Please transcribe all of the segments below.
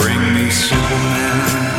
Bring me Superman.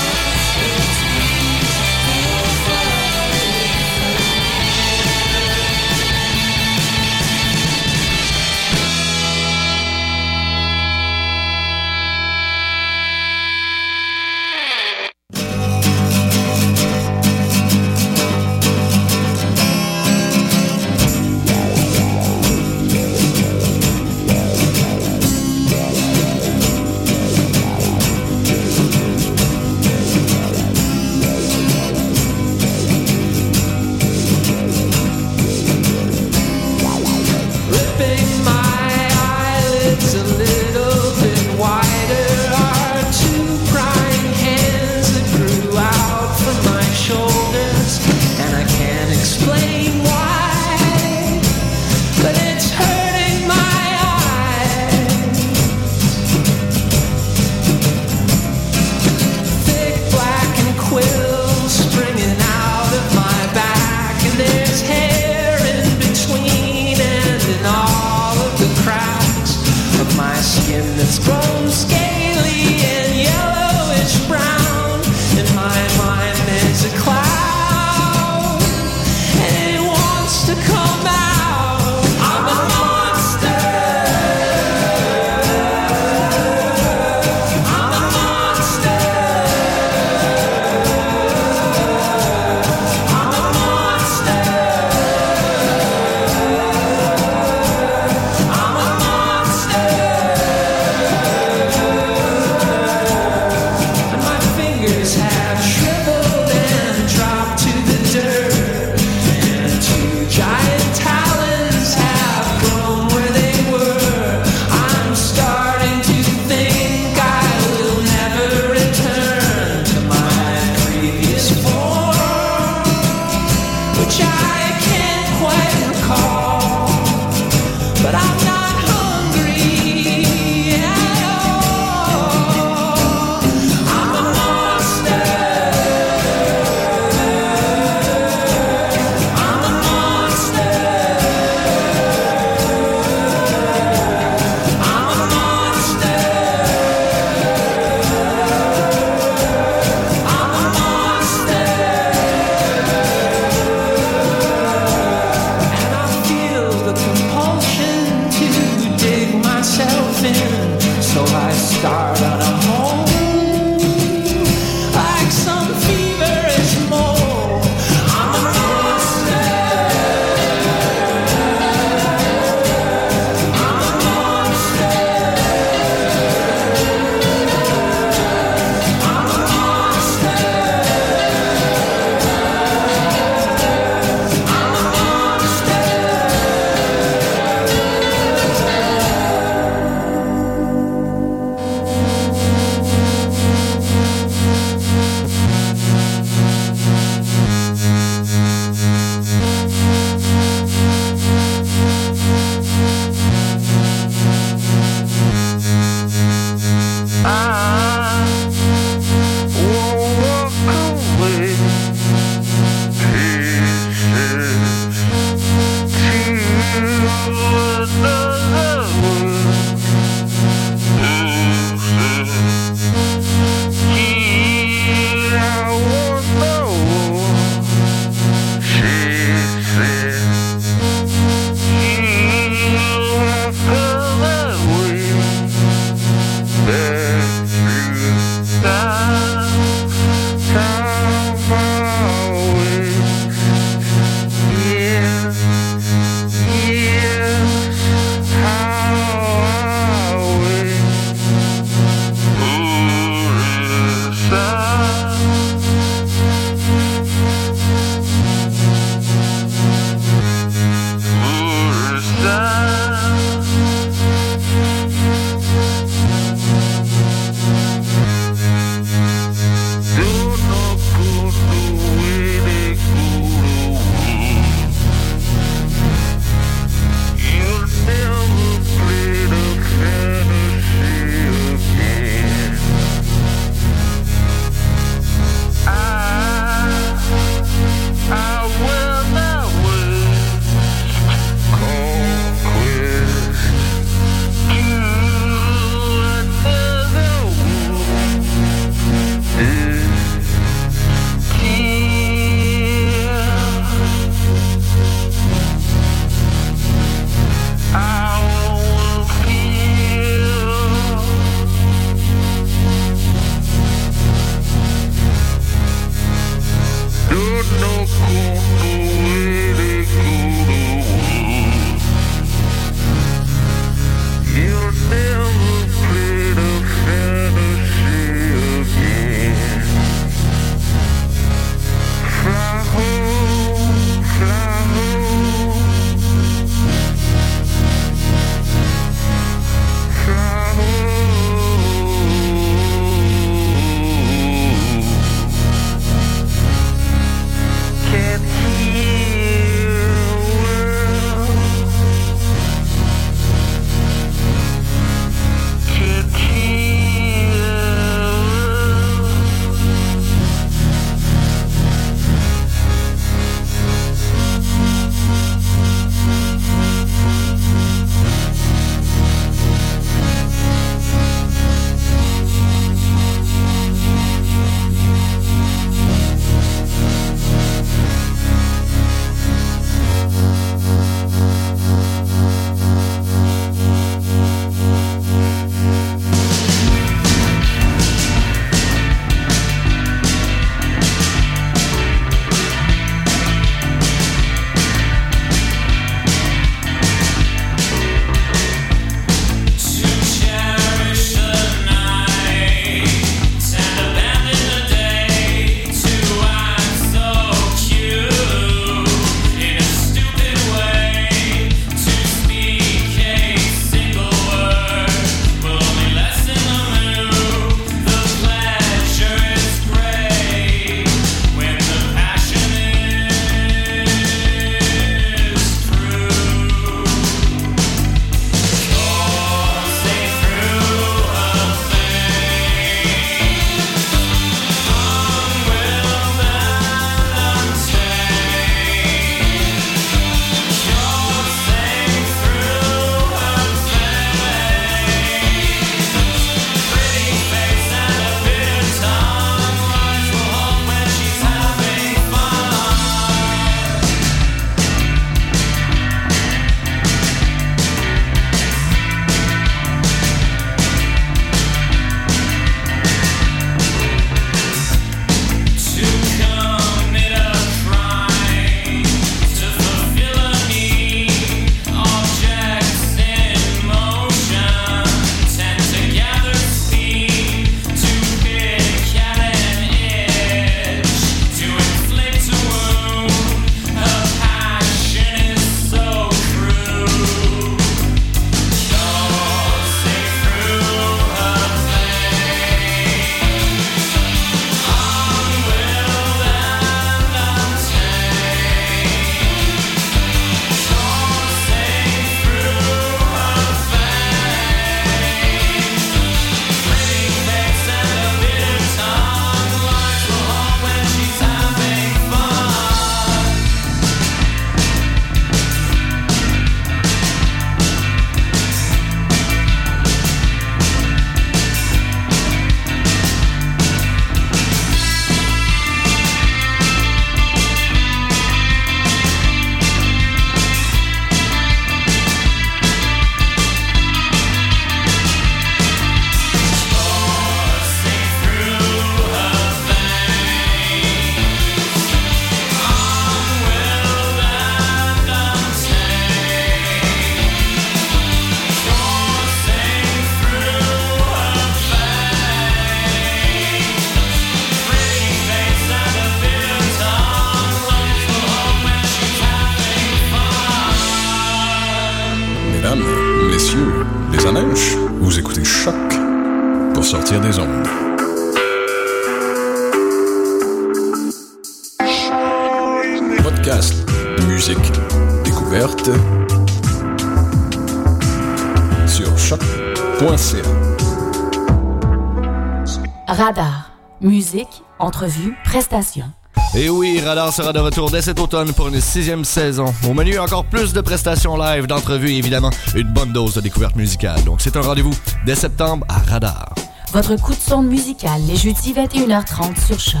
Sera de retour dès cet automne pour une sixième saison. Au menu, encore plus de prestations live, d'entrevues et évidemment une bonne dose de découverte musicale. Donc c'est un rendez-vous dès septembre à Radar. Votre coup de sonde musical les jeudis 21h30 sur Choc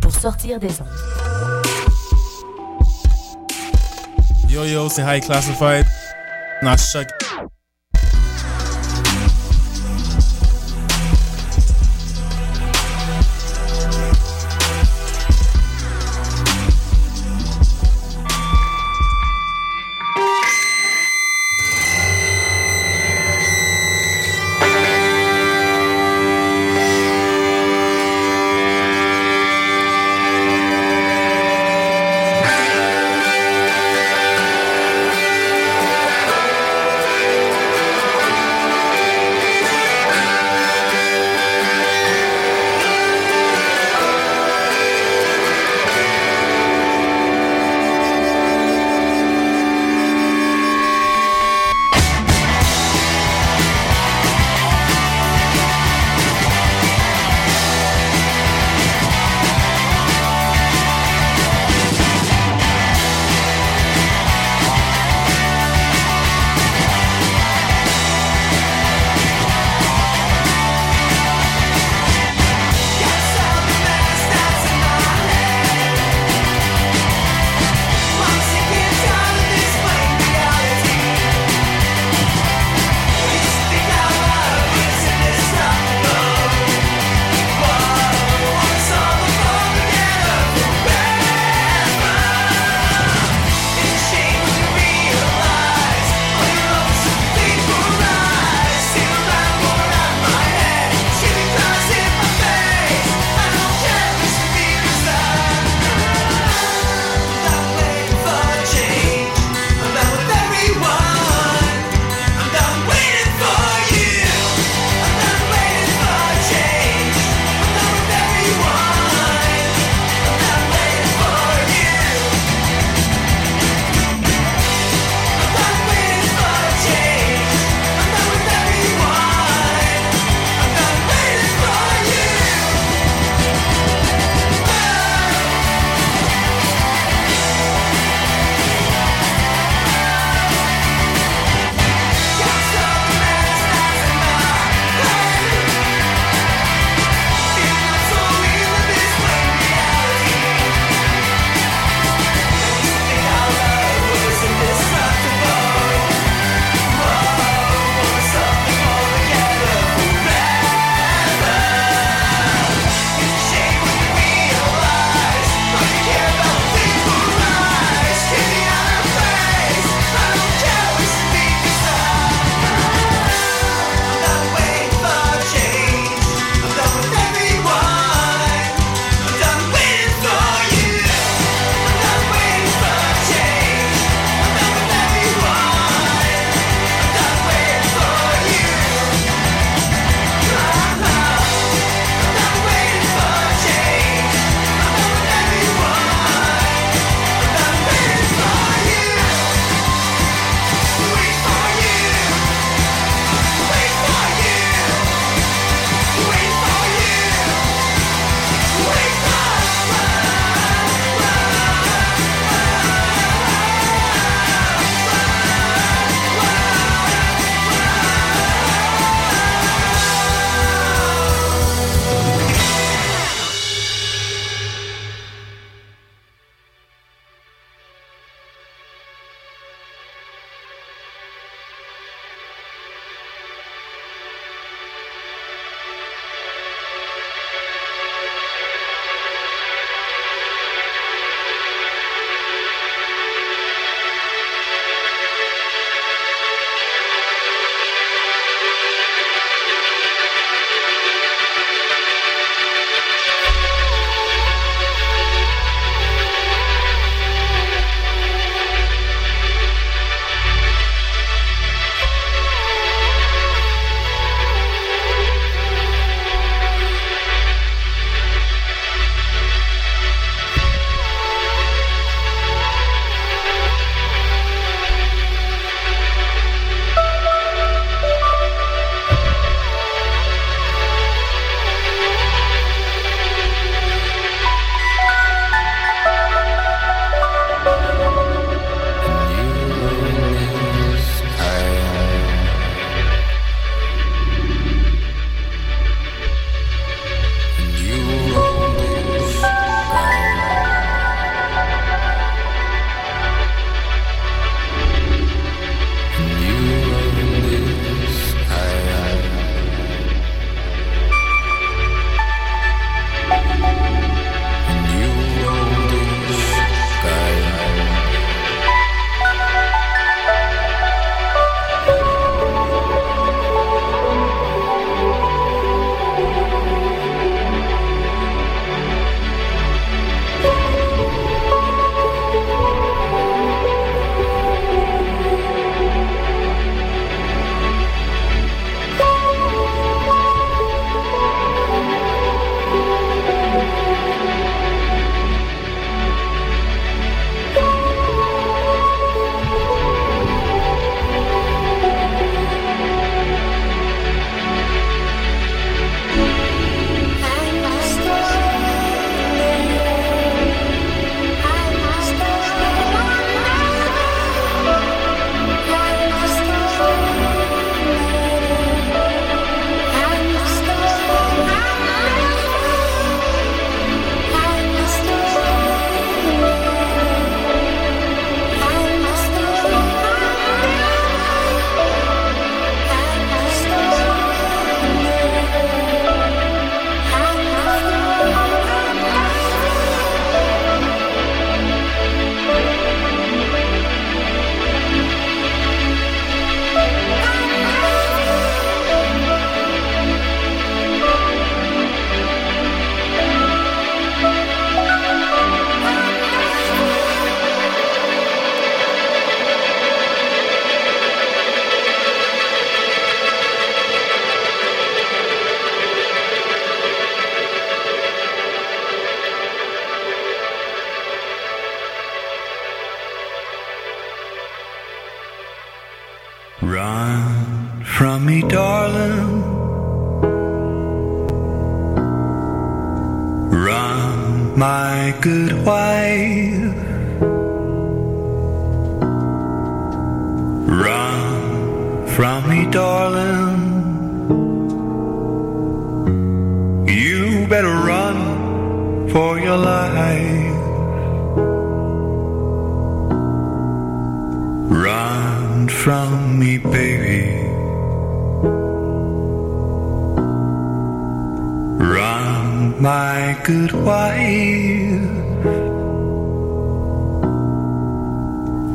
pour sortir des ondes. Yo yo, c'est High Classified. Not Choc.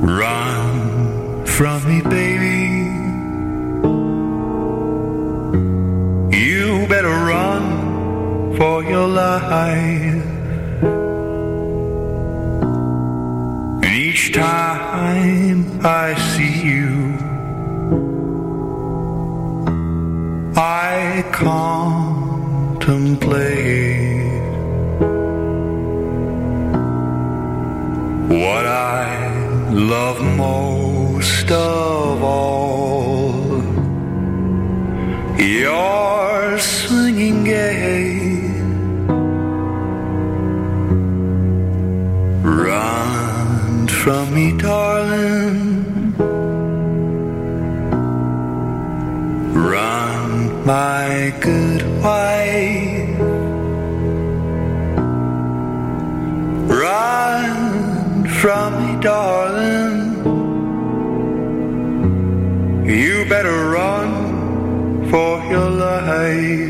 Run from me, baby. You better run for your life. And each time I see you, I contemplate love most of all. Your swinging gait. Run from me, darling. Run, my good wife. Run from darling. You better run for your life.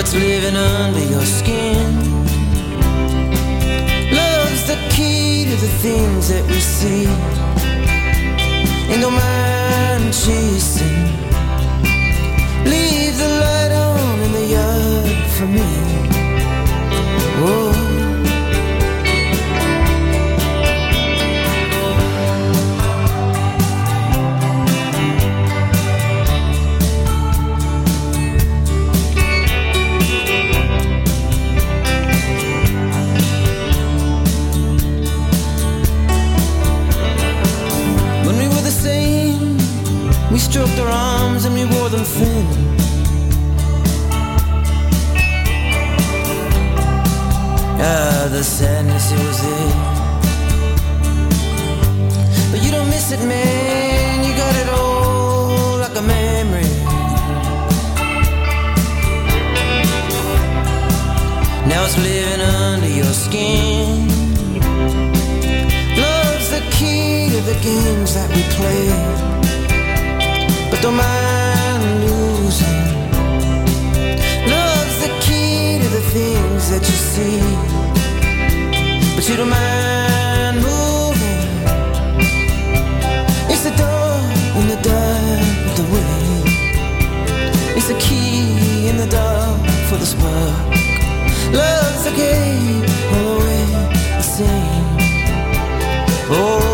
it's living under your skin. Love's the key to the things that we see, and don't mind chasing. Leave the light on in the yard for me. Oh. stroked their arms and we wore them thin. Ah, the sadness it was in. But you don't miss it, man. You got it all like a memory. Now it's living under your skin. Love's the key to the games that we play don't mind losing. Love's the key to the things that you see, but you don't mind moving. It's the door in the dark with the way. It's the key in the dark for the spark. Love's the game all the way the same. Oh.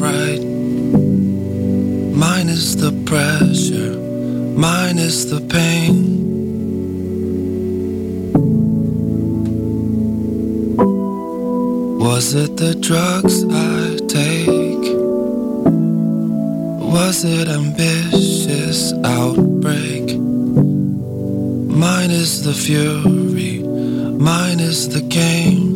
right. Mine is the pressure, mine is the pain. Was it the drugs I take? Was it ambitious outbreak? Mine is the fury, mine is the game.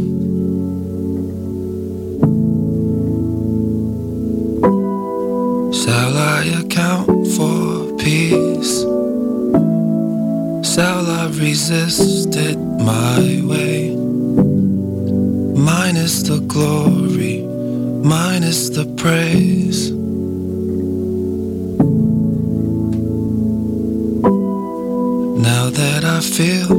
resisted my way. Mine is the glory, mine is the praise. Now that I feel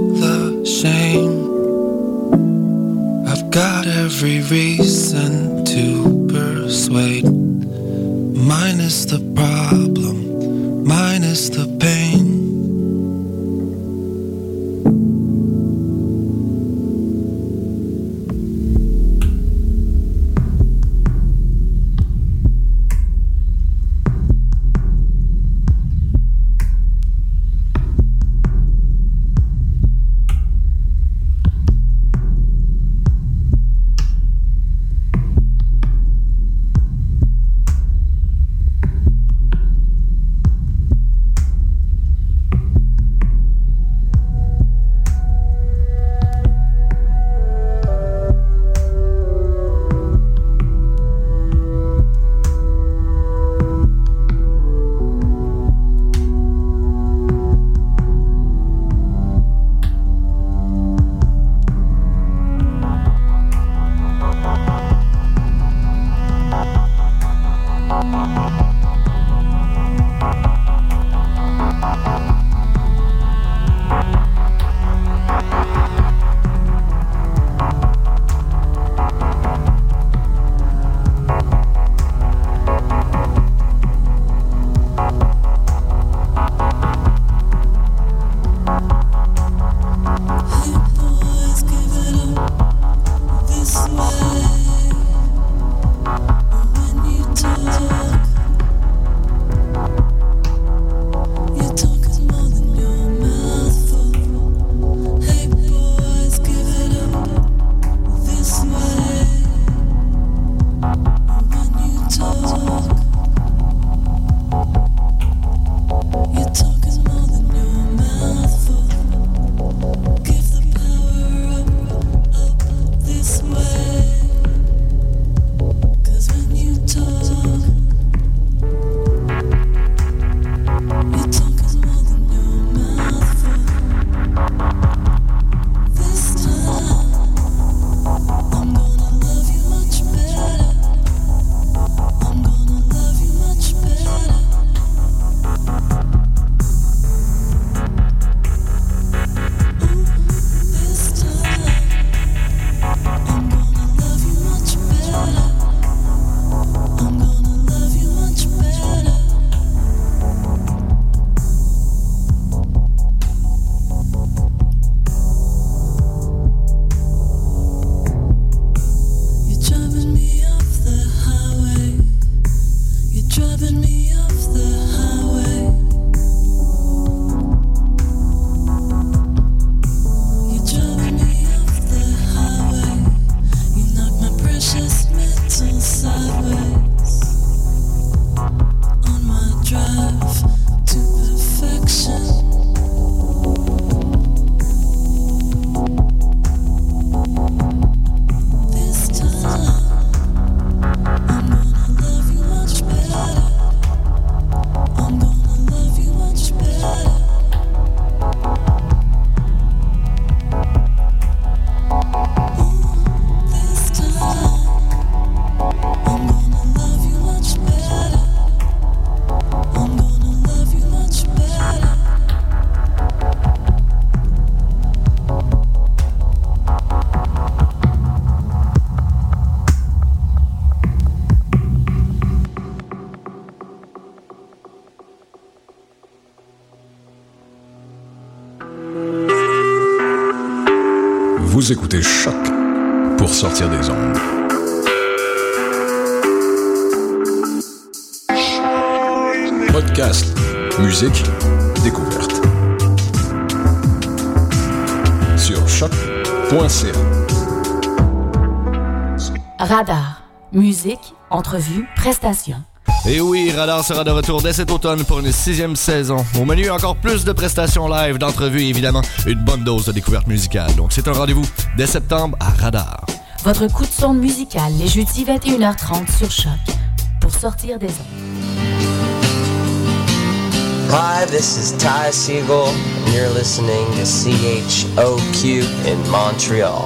Vous écoutez Choc pour sortir des ondes. Podcast, musique, découverte. Sur choc.ca. Radar. Musique, entrevue, prestations. Et oui, Radar sera de retour dès cet automne pour une sixième saison. Au menu, encore plus de prestations live, d'entrevues et évidemment une bonne dose de découverte musicale. Donc c'est un rendez-vous dès septembre à Radar. Votre coup de sonde musical les jeudis 21h30 sur Choc. Pour sortir des ondes. Hi, this is Ty Siegel, and you're listening to CHOQ in Montreal.